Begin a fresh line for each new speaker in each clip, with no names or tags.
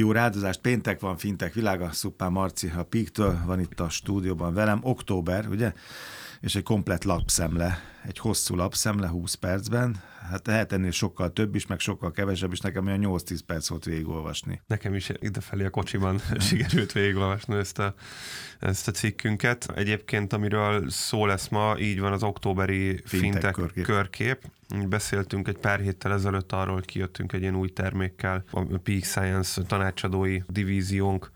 Jó rádozást, péntek van, fintek világa, Szuppán Marci, a Píktől van itt a stúdióban velem, október, ugye? És egy komplet lapszemle, egy hosszú lapszemle 20 percben, hát lehet ennél sokkal több is, meg sokkal kevesebb is, nekem olyan 8-10 perc volt végigolvasni.
Nekem is idefelé a kocsiban sikerült végigolvasni ezt a, ezt a cikkünket. Egyébként, amiről szó lesz ma, így van az októberi fintek körkép. körkép. Beszéltünk egy pár héttel ezelőtt arról, hogy kijöttünk egy ilyen új termékkel, a Peak Science tanácsadói divíziónk,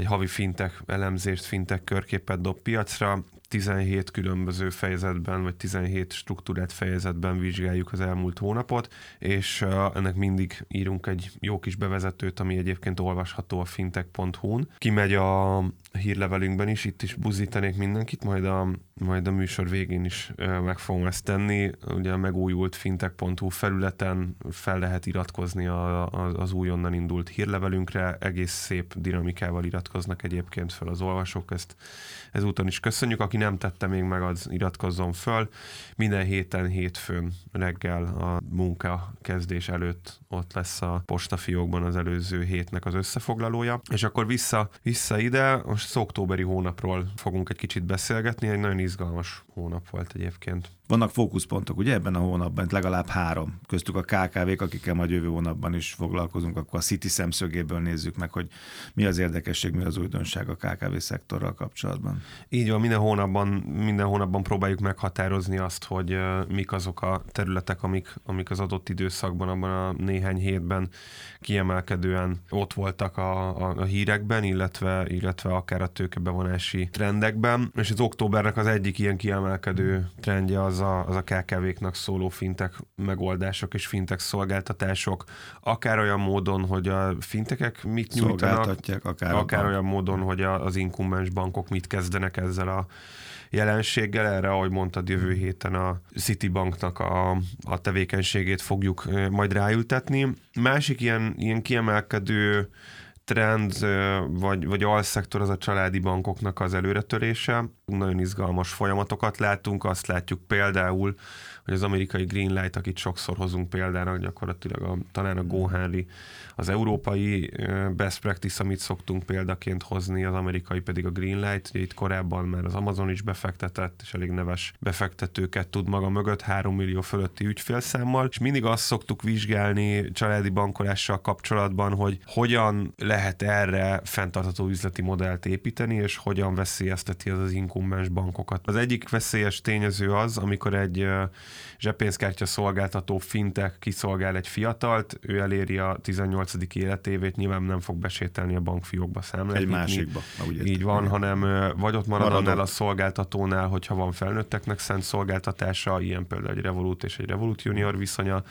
egy havi fintek elemzést, fintek körképet dob piacra. 17 különböző fejezetben, vagy 17 struktúrát fejezetben vizsgáljuk az elmúlt hónapot, és ennek mindig írunk egy jó kis bevezetőt, ami egyébként olvasható a fintech.hu-n. Kimegy a hírlevelünkben is, itt is buzítanék mindenkit, majd a, majd a műsor végén is meg fogom ezt tenni. Ugye a megújult fintech.hu felületen fel lehet iratkozni a, az újonnan indult hírlevelünkre, egész szép dinamikával iratkoznak egyébként fel az olvasók, ezt ezúton is köszönjük. Aki nem tette még meg, az iratkozzon föl. Minden héten, hétfőn reggel a munka kezdés előtt ott lesz a postafiókban az előző hétnek az összefoglalója. És akkor vissza, vissza ide, most októberi hónapról fogunk egy kicsit beszélgetni, egy nagyon izgalmas hónap volt egyébként.
Vannak fókuszpontok, ugye ebben a hónapban, legalább három. Köztük a KKV-k, akikkel majd jövő hónapban is foglalkozunk, akkor a City szemszögéből nézzük meg, hogy mi az érdekesség, mi az újdonság a KKV szektorral kapcsolatban.
Így van, minden hónapban, minden hónapban próbáljuk meghatározni azt, hogy mik azok a területek, amik, amik az adott időszakban, abban a néhány hétben kiemelkedően ott voltak a, a, a hírekben, illetve, illetve akár a tőkebevonási trendekben. És az októbernek az egyik ilyen kiemelkedő trendje az a, az a KKV-knak szóló fintek megoldások és fintek szolgáltatások, akár olyan módon, hogy a fintekek mit nyújtanak, akár, akár olyan módon, hogy a, az inkumbens bankok mit kezdenek ezzel a jelenséggel. Erre, ahogy mondtad, jövő héten a Citibanknak a, a tevékenységét fogjuk majd ráültetni. Másik ilyen, ilyen kiemelkedő trend, vagy, vagy alszektor az a családi bankoknak az előretörése. Nagyon izgalmas folyamatokat látunk, azt látjuk például, hogy az amerikai Greenlight, akit sokszor hozunk példának, gyakorlatilag a, talán a Go az európai best practice, amit szoktunk példaként hozni, az amerikai pedig a Greenlight. Ugye itt korábban már az Amazon is befektetett, és elég neves befektetőket tud maga mögött, 3 millió fölötti ügyfélszámmal, és mindig azt szoktuk vizsgálni családi bankolással kapcsolatban, hogy hogyan lehet erre fenntartható üzleti modellt építeni, és hogyan veszélyezteti az az inkumbens bankokat. Az egyik veszélyes tényező az, amikor egy zsebpénzkártya szolgáltató fintek kiszolgál egy fiatalt, ő eléri a 18. életévét, nyilván nem fog besételni a bankfiókba számlát.
Egy másikba.
Úgy Így van, hanem vagy ott marad annál a szolgáltatónál, hogyha van felnőtteknek szent szolgáltatása, ilyen például egy Revolut és egy Revolut Junior viszonya,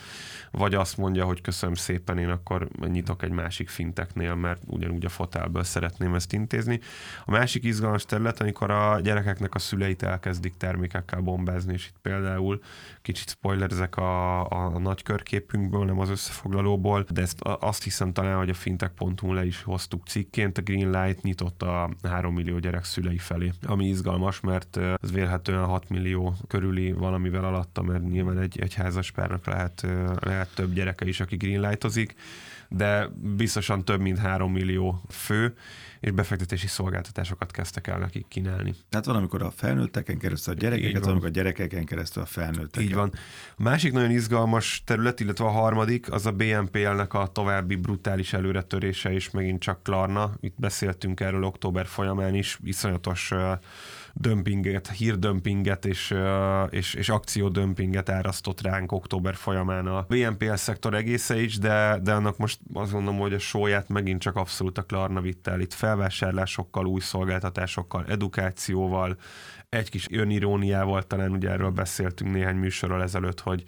vagy azt mondja, hogy köszönöm szépen, én akkor nyitok egy másik finteknél, mert ugyanúgy a fotelből szeretném ezt intézni. A másik izgalmas terület, amikor a gyerekeknek a szüleit elkezdik termékekkel bombázni, és itt például kicsit spoilerezek a, a, a nagy körképünkből, nem az összefoglalóból, de ezt azt hiszem talán, hogy a fintech.hu le is hoztuk cikként, a Greenlight nyitott a 3 millió gyerek szülei felé, ami izgalmas, mert ez vélhetően 6 millió körüli valamivel alatta, mert nyilván egy, egy házas párnak lehet, lehet több gyereke is, aki greenlightozik, de biztosan több mint 3 millió fő, és befektetési szolgáltatásokat kezdtek el nekik kínálni.
Tehát van, amikor a felnőtteken keresztül a gyerekeket, van, amikor a gyerekeken keresztül a felnőtteken.
Így van. A másik nagyon izgalmas terület, illetve a harmadik, az a BNPL-nek a további brutális előretörése, és megint csak Klarna. Itt beszéltünk erről október folyamán is, iszonyatos dömpinget, hírdömpinget és, és, és akciódömpinget árasztott ránk október folyamán a BNPL szektor egésze is, de, de annak most azt gondolom, hogy a sóját megint csak abszolút a Klarna vitt el itt felvásárlásokkal, új szolgáltatásokkal, edukációval, egy kis öniróniával, talán ugye erről beszéltünk néhány műsorral ezelőtt, hogy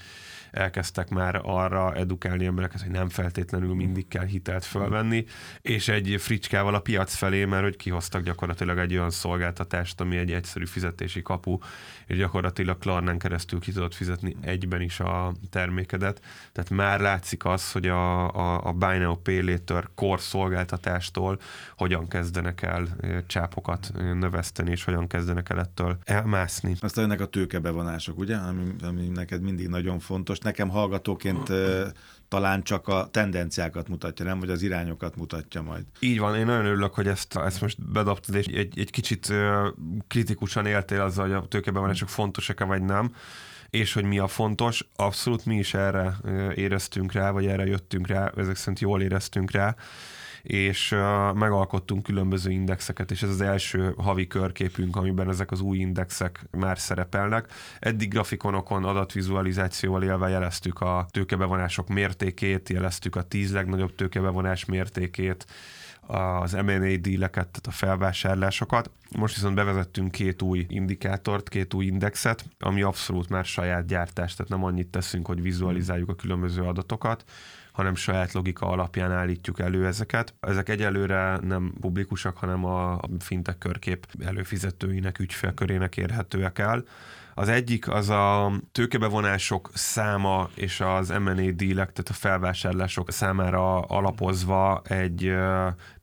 elkezdtek már arra edukálni embereket, hogy nem feltétlenül mindig kell hitelt fölvenni, és egy fricskával a piac felé, mert hogy kihoztak gyakorlatilag egy olyan szolgáltatást, ami egy egyszerű fizetési kapu, és gyakorlatilag Klarnán keresztül ki tudod fizetni egyben is a termékedet. Tehát már látszik az, hogy a, a, a Buy Now Pay Later core szolgáltatástól hogyan kezdenek el csápokat növeszteni, és hogyan kezdenek el ettől elmászni.
Aztán ennek a tőkebevonások, ugye, ami, ami neked mindig nagyon fontos nekem hallgatóként talán csak a tendenciákat mutatja, nem, vagy az irányokat mutatja majd.
Így van, én nagyon örülök, hogy ezt, ezt most bedobtad, és egy, egy kicsit kritikusan éltél azzal, hogy a tőkebevonások fontosak-e vagy nem és hogy mi a fontos, abszolút mi is erre éreztünk rá, vagy erre jöttünk rá, ezek szerint jól éreztünk rá, és megalkottunk különböző indexeket, és ez az első havi körképünk, amiben ezek az új indexek már szerepelnek. Eddig grafikonokon adatvizualizációval élve jeleztük a tőkebevonások mértékét, jeleztük a tíz legnagyobb tőkebevonás mértékét, az M&A díleket, tehát a felvásárlásokat. Most viszont bevezettünk két új indikátort, két új indexet, ami abszolút már saját gyártás, tehát nem annyit teszünk, hogy vizualizáljuk a különböző adatokat, hanem saját logika alapján állítjuk elő ezeket. Ezek egyelőre nem publikusak, hanem a fintek körkép előfizetőinek, ügyfélkörének érhetőek el. Az egyik az a tőkebevonások száma és az M&A dílek, tehát a felvásárlások számára alapozva egy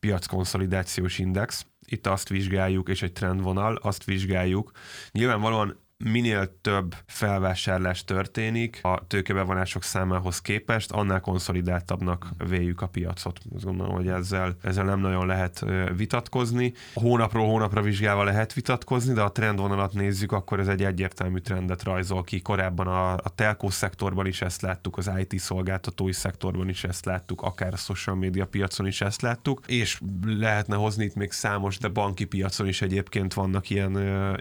piackonszolidációs index. Itt azt vizsgáljuk, és egy trendvonal, azt vizsgáljuk. Nyilvánvalóan minél több felvásárlás történik a tőkebevonások számához képest, annál konszolidáltabbnak véljük a piacot. Azt gondolom, hogy ezzel, ezzel nem nagyon lehet vitatkozni. Hónapról hónapra vizsgálva lehet vitatkozni, de a trendvonalat nézzük, akkor ez egy egyértelmű trendet rajzol ki. Korábban a, a telkó szektorban is ezt láttuk, az IT szolgáltatói szektorban is ezt láttuk, akár a social media piacon is ezt láttuk, és lehetne hozni itt még számos, de banki piacon is egyébként vannak ilyen,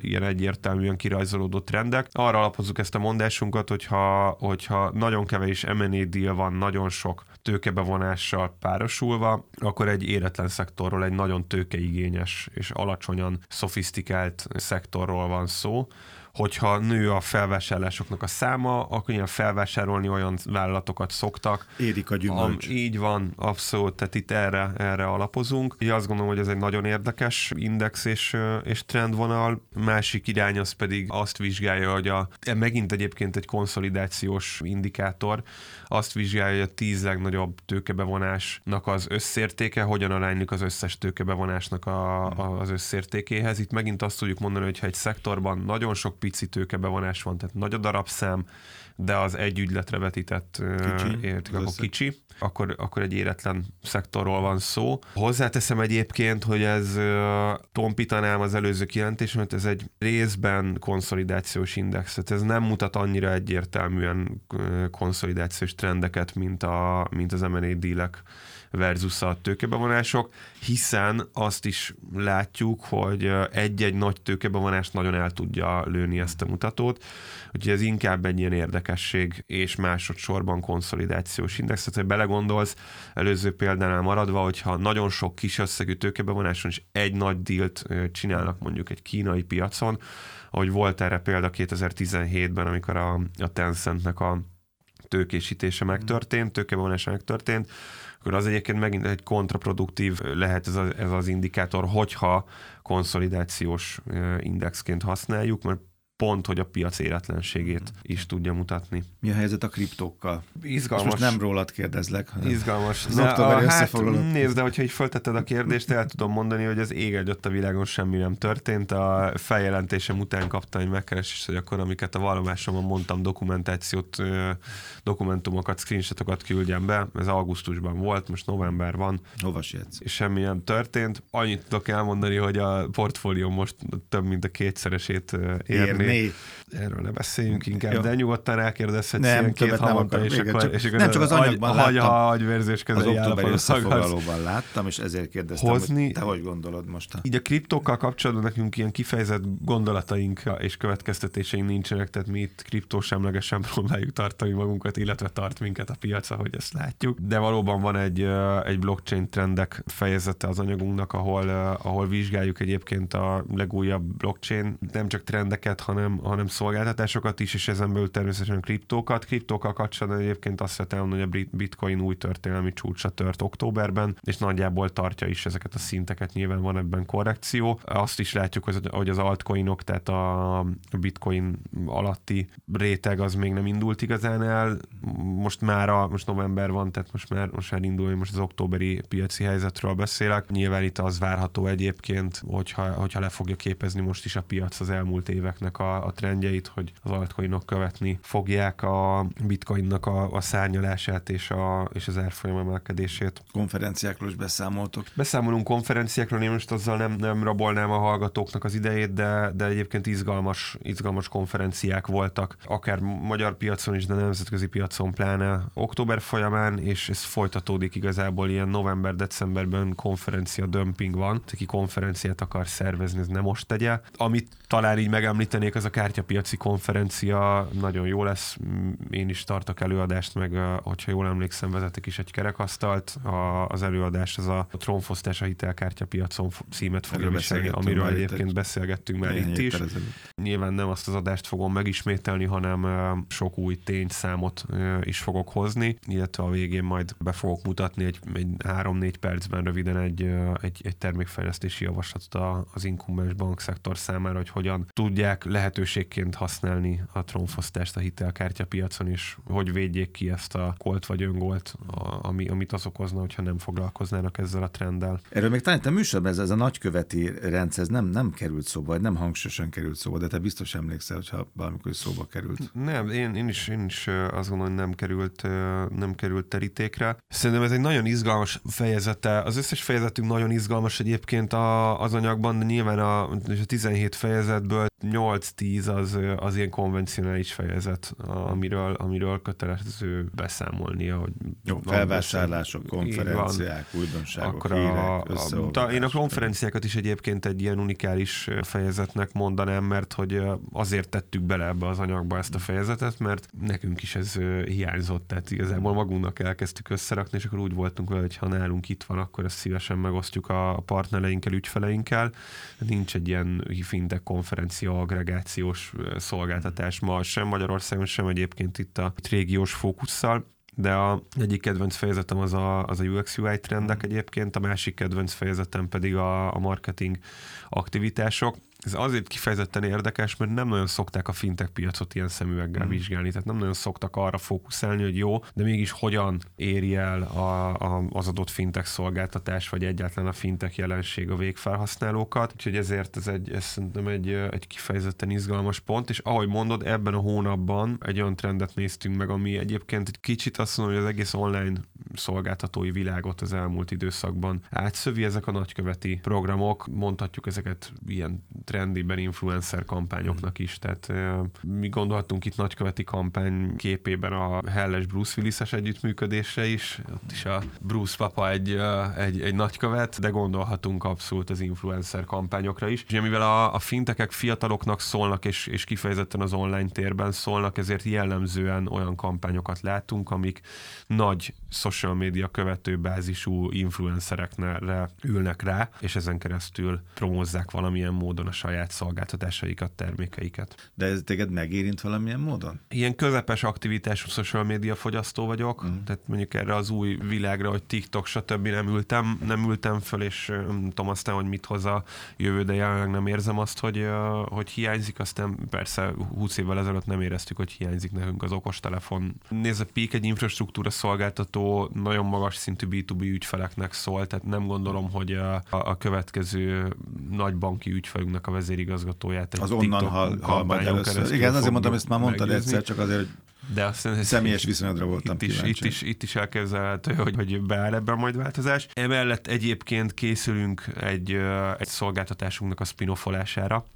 ilyen egyértelműen kirajzoló elhúzódó trendek. Arra alapozzuk ezt a mondásunkat, hogyha, hogyha nagyon kevés M&A deal van, nagyon sok tőkebevonással párosulva, akkor egy éretlen szektorról, egy nagyon tőkeigényes és alacsonyan szofisztikált szektorról van szó hogyha nő a felvásárlásoknak a száma, akkor ilyen felvásárolni olyan vállalatokat szoktak.
Érik a gyümölcs.
Am, így van, abszolút, tehát itt erre, erre alapozunk. Én azt gondolom, hogy ez egy nagyon érdekes index és, és trendvonal. Másik irány az pedig azt vizsgálja, hogy a, megint egyébként egy konszolidációs indikátor, azt vizsgálja, hogy a tíz legnagyobb tőkebevonásnak az összértéke hogyan aránylik az összes tőkebevonásnak a, a, az összértékéhez. Itt megint azt tudjuk mondani, hogy ha egy szektorban nagyon sok pici tőkebevonás van, tehát nagy a darabszám, de az egy ügyletre vetített kicsi, akkor kicsi, akkor, akkor egy éretlen szektorról van szó. Hozzáteszem egyébként, hogy ez tompítanám az előző kijelentésemet, ez egy részben konszolidációs index, tehát ez nem mutat annyira egyértelműen konszolidációs trendeket, mint, a, mint az M&A dílek versus a tőkebevonások, hiszen azt is látjuk, hogy egy-egy nagy tőkebevonás nagyon el tudja lőni ezt a mutatót, úgyhogy ez inkább egy ilyen érdekesség, és másodszorban konszolidációs index. Tehát, hogy belegondolsz, előző példánál maradva, hogyha nagyon sok kis összegű tőkebevonáson is egy nagy dílt csinálnak mondjuk egy kínai piacon, ahogy volt erre példa 2017-ben, amikor a, a Tencentnek a tőkésítése megtörtént, tőkebevonása megtörtént, akkor az egyébként megint egy kontraproduktív lehet ez, a, ez az indikátor, hogyha konszolidációs indexként használjuk, mert pont, hogy a piac életlenségét is tudja mutatni.
Mi a helyzet a kriptókkal?
Izgalmas.
most nem rólad kérdezlek.
Izgalmas. Az de, a, hát, nézd, de hogyha így föltetted a kérdést, el tudom mondani, hogy az ég egy a világon semmi nem történt. A feljelentésem után kaptam egy megkeresést, hogy akkor amiket a vallomásomban mondtam, dokumentációt, dokumentumokat, screenshotokat küldjem be. Ez augusztusban volt, most november van.
Hova sietsz?
És semmi nem történt. Annyit tudok elmondani, hogy a portfólió most több mint a kétszeresét érni né. Erről ne beszéljünk inkább, Jó. de nyugodtan rákérdezhetsz
nem, ilyen két havonta, és, akkor, csak, és akkor nem csak az anyagban agy, láttam.
Ha agyvérzés
az októberi összefoglalóban láttam, és ezért kérdeztem, hozni. hogy te hogy gondolod most?
Így a kriptókkal kapcsolatban nekünk ilyen kifejezett gondolataink és következtetéseink nincsenek, tehát mi itt kriptósemlegesen próbáljuk tartani magunkat, illetve tart minket a piac, ahogy ezt látjuk. De valóban van egy, egy blockchain trendek fejezete az anyagunknak, ahol, ahol vizsgáljuk egyébként a legújabb blockchain, nem csak trendeket, termékeket, hanem, hanem szolgáltatásokat is, és ezen belül természetesen kriptókat. Kriptókkal kapcsolatban egyébként azt vettem, hogy a bitcoin új történelmi csúcsa tört októberben, és nagyjából tartja is ezeket a szinteket, nyilván van ebben korrekció. Azt is látjuk, hogy az altcoinok, tehát a bitcoin alatti réteg az még nem indult igazán el. Most már a, most november van, tehát most már, most már indul, most az októberi piaci helyzetről beszélek. Nyilván itt az várható egyébként, hogyha, hogyha le fogja képezni most is a piac az elmúlt éveknek a, a, a trendjeit, hogy az altcoinok követni fogják a bitcoinnak a, a szárnyalását és, a, és az árfolyam emelkedését.
Konferenciákról is beszámoltok?
Beszámolunk konferenciákról, én most azzal nem, nem rabolnám a hallgatóknak az idejét, de, de egyébként izgalmas, izgalmas konferenciák voltak, akár magyar piacon is, de nemzetközi piacon pláne október folyamán, és ez folytatódik igazából ilyen november-decemberben konferencia dömping van, aki konferenciát akar szervezni, ez nem most tegye. Amit talán így megemlítenék, az a kártyapiaci konferencia nagyon jó lesz. Én is tartok előadást, meg hogyha jól emlékszem, vezetek is egy kerekasztalt. A, az előadás az a trónfosztás a hitelkártyapiacon címet fogja viselni, amiről egyébként beszélgettünk már itt is. Nyilván nem azt az adást fogom megismételni, hanem sok új tényszámot is fogok hozni, illetve a végén majd be fogok mutatni egy, egy 3-4 percben röviden egy, egy, egy termékfejlesztési javaslatot az inkumbens bankszektor számára, hogy hogyan tudják lehetőségként használni a trónfosztást a hitelkártyapiacon, és hogy védjék ki ezt a kolt vagy öngolt, ami, amit az okozna, hogyha nem foglalkoznának ezzel a trenddel.
Erről még talán a műsorban ez, ez a nagyköveti rendszer ez nem, nem került szóba, vagy nem hangsúlyosan került szóba, de te biztos emlékszel, hogyha valamikor szóba került.
Nem, én, én, is, én is azt gondolom, hogy nem került, nem került terítékre. Szerintem ez egy nagyon izgalmas fejezete. Az összes fejezetünk nagyon izgalmas egyébként az anyagban, de nyilván a, a 17 fejezetből 8-10 az, az ilyen konvencionális fejezet, amiről, amiről kötelező beszámolnia. Hogy
Jó, felvásárlások, konferenciák, újdonságok, Akkor a,
a, a, Én a konferenciákat is egyébként egy ilyen unikális fejezetnek mondanám, mert hogy azért tettük bele ebbe az anyagba ezt a fejezetet, mert nekünk is ez hiányzott, tehát igazából magunknak elkezdtük összerakni, és akkor úgy voltunk vele, hogy ha nálunk itt van, akkor ezt szívesen megosztjuk a partnereinkkel, ügyfeleinkkel. Nincs egy ilyen fintech konferencia agregációs szolgáltatás ma sem Magyarországon, sem egyébként itt a régiós fókusszal de a egyik kedvenc fejezetem az a, az a UX UI trendek egyébként, a másik kedvenc fejezetem pedig a, a marketing aktivitások ez azért kifejezetten érdekes, mert nem nagyon szokták a fintech piacot ilyen szemüveggel mm. vizsgálni, tehát nem nagyon szoktak arra fókuszálni, hogy jó, de mégis hogyan éri el a, a, az adott fintech szolgáltatás, vagy egyáltalán a fintech jelenség a végfelhasználókat. Úgyhogy ezért ez, egy, ez szerintem egy, egy kifejezetten izgalmas pont, és ahogy mondod, ebben a hónapban egy olyan trendet néztünk meg, ami egyébként egy kicsit azt mondom, hogy az egész online szolgáltatói világot az elmúlt időszakban átszövi ezek a nagyköveti programok, mondhatjuk ezeket ilyen trendiben influencer kampányoknak is. Tehát mi gondolhatunk itt nagyköveti kampány képében a Helles Bruce Willis-es együttműködésre is. Ott is a Bruce papa egy, egy, egy nagykövet, de gondolhatunk abszolút az influencer kampányokra is. És mivel a, a fintekek fiataloknak szólnak, és, és kifejezetten az online térben szólnak, ezért jellemzően olyan kampányokat látunk, amik nagy social media követőbázisú influencerekre ülnek rá, és ezen keresztül promózzák valamilyen módon a saját szolgáltatásaikat, termékeiket.
De ez téged megérint valamilyen módon?
Ilyen közepes aktivitású social media fogyasztó vagyok, mm. tehát mondjuk erre az új világra, hogy TikTok, stb. nem ültem, nem ültem föl, és nem tudom aztán, hogy mit hoz a jövő, de jelenleg nem érzem azt, hogy, hogy hiányzik, aztán persze 20 évvel ezelőtt nem éreztük, hogy hiányzik nekünk az okostelefon. Nézd, a Peak egy infrastruktúra szolgáltató, nagyon magas szintű B2B ügyfeleknek szól, tehát nem gondolom, hogy a, a következő nagy banki ügyfelünknek a vezérigazgatóját egy
az onnan hal, hal majd először. Igen, azért mondtam, ezt már mondtad egyszer, csak azért, hogy de azt személyes viszonyodra voltam
itt is, itt is, itt is elképzelhető, hogy, hogy beáll ebben majd változás. Emellett egyébként készülünk egy, egy szolgáltatásunknak a spin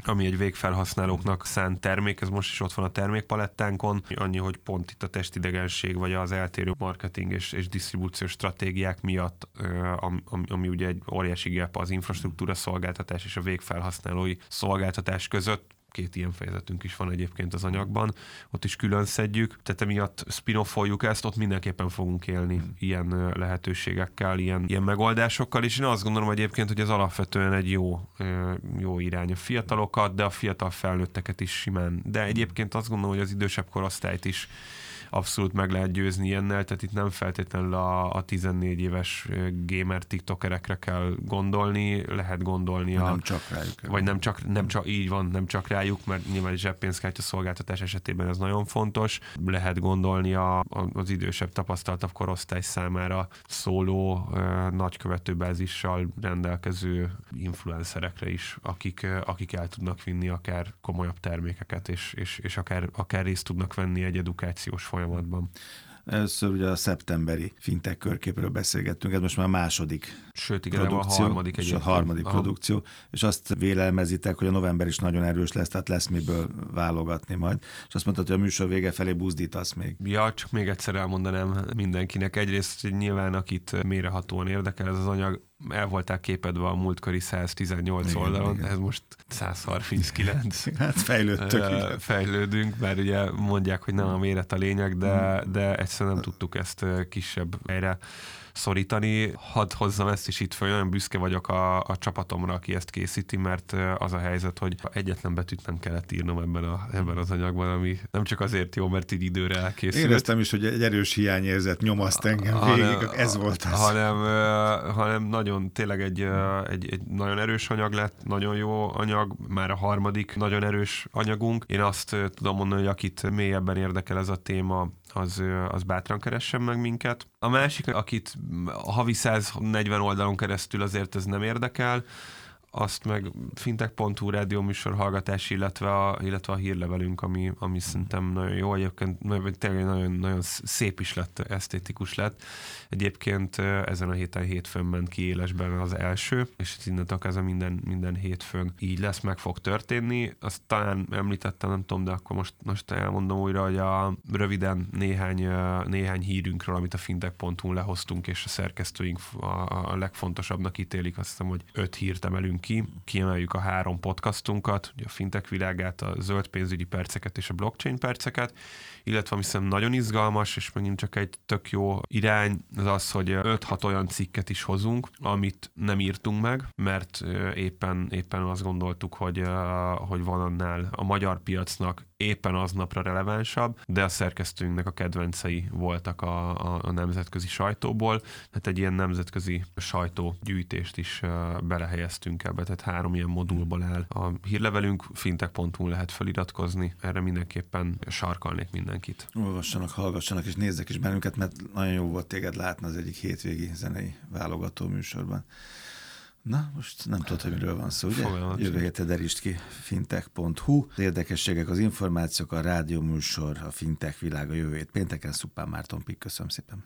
ami egy végfelhasználóknak szánt termék, ez most is ott van a termékpalettánkon, annyi, hogy pont itt a testidegenség, vagy az eltérő marketing és, és disztribúciós stratégiák miatt, ami, ami ugye egy óriási gap az infrastruktúra szolgáltatás és a végfelhasználói szolgáltatás között, két ilyen fejezetünk is van egyébként az anyagban, ott is külön szedjük, tehát emiatt spin ezt, ott mindenképpen fogunk élni mm. ilyen lehetőségekkel, ilyen, ilyen megoldásokkal, és én azt gondolom egyébként, hogy ez alapvetően egy jó, jó irány a fiatalokat, de a fiatal felnőtteket is simán. De egyébként azt gondolom, hogy az idősebb korosztályt is abszolút meg lehet győzni ilyennel, tehát itt nem feltétlenül a, a 14 éves gamer tiktokerekre kell gondolni, lehet gondolni
a...
Nem
csak rájuk.
Vagy nem csak, nem csak, így van, nem csak rájuk, mert nyilván zseppénzkártya szolgáltatás esetében ez nagyon fontos. Lehet gondolni a, a, az idősebb, tapasztaltabb korosztály számára szóló nagykövetőbázissal rendelkező influencerekre is, akik, akik el tudnak vinni akár komolyabb termékeket, és, és, és akár, akár részt tudnak venni egy edukációs folyamatban.
Először ugye a szeptemberi fintek körképről beszélgettünk, ez most már a második
Sőt, igen, produkció, a harmadik
és a harmadik Aha. produkció, és azt vélelmezitek, hogy a november is nagyon erős lesz, tehát lesz miből válogatni majd. És azt mondtad, hogy a műsor vége felé buzdítasz még.
Ja, csak még egyszer elmondanám mindenkinek. Egyrészt, nyilván akit mérehatóan érdekel ez az anyag, el voltál képedve a múltkori 118 igen, oldalon, igen. ez most 139.
hát fejlődtök.
Fejlődünk, mert ugye mondják, hogy nem a méret a lényeg, de, de egyszerűen nem tudtuk ezt kisebb helyre szorítani. Hadd hozzam ezt is itt föl, nagyon büszke vagyok a, a csapatomra, aki ezt készíti, mert az a helyzet, hogy egyetlen betűt nem kellett írnom ebben, a, ebben az anyagban, ami nem csak azért jó, mert így időre elkészült.
Éreztem is, hogy egy erős hiányérzet nyomaszt engem hanem, végig, ez volt az.
Hanem, hanem nagyon, tényleg egy, egy, egy nagyon erős anyag lett, nagyon jó anyag, már a harmadik nagyon erős anyagunk. Én azt tudom mondani, hogy akit mélyebben érdekel ez a téma, az, az bátran keressen meg minket. A másik, akit a havi 140 oldalon keresztül azért ez nem érdekel, azt meg fintech.hu rádió műsor hallgatás, illetve a, illetve a hírlevelünk, ami, ami szerintem nagyon jó, egyébként tényleg nagyon, nagyon szép is lett, esztétikus lett. Egyébként ezen a héten hétfőn ment ki élesben az első, és innentől kezdve minden, minden hétfőn így lesz, meg fog történni. Azt talán említettem, nem tudom, de akkor most, most elmondom újra, hogy a röviden néhány, néhány hírünkről, amit a fintech.hu lehoztunk, és a szerkesztőink a, a legfontosabbnak ítélik, azt hiszem, hogy öt hírt emelünk ki, kiemeljük a három podcastunkat, a fintech világát, a zöld pénzügyi perceket és a blockchain perceket, illetve ami szerintem nagyon izgalmas, és megint csak egy tök jó irány, az az, hogy 5-6 olyan cikket is hozunk, amit nem írtunk meg, mert éppen, éppen azt gondoltuk, hogy, hogy van annál a magyar piacnak éppen aznapra relevánsabb, de a szerkesztőnknek a kedvencei voltak a, a, a nemzetközi sajtóból, tehát egy ilyen nemzetközi sajtógyűjtést is belehelyeztünk ebbe, tehát három ilyen modulból áll. A hírlevelünk fintech.hu lehet feliratkozni, erre mindenképpen sarkalnék mindenkit.
Olvassanak, hallgassanak és nézzek is bennünket, mert nagyon jó volt téged látni az egyik hétvégi zenei válogató műsorban. Na, most nem tudod, hogy miről van szó, ugye? Fogalmat Jövő héten derist ki fintech.hu. Az érdekességek, az információk, a rádióműsor, a fintech világa jövő hét pénteken. Szupán Márton Pik, köszönöm szépen.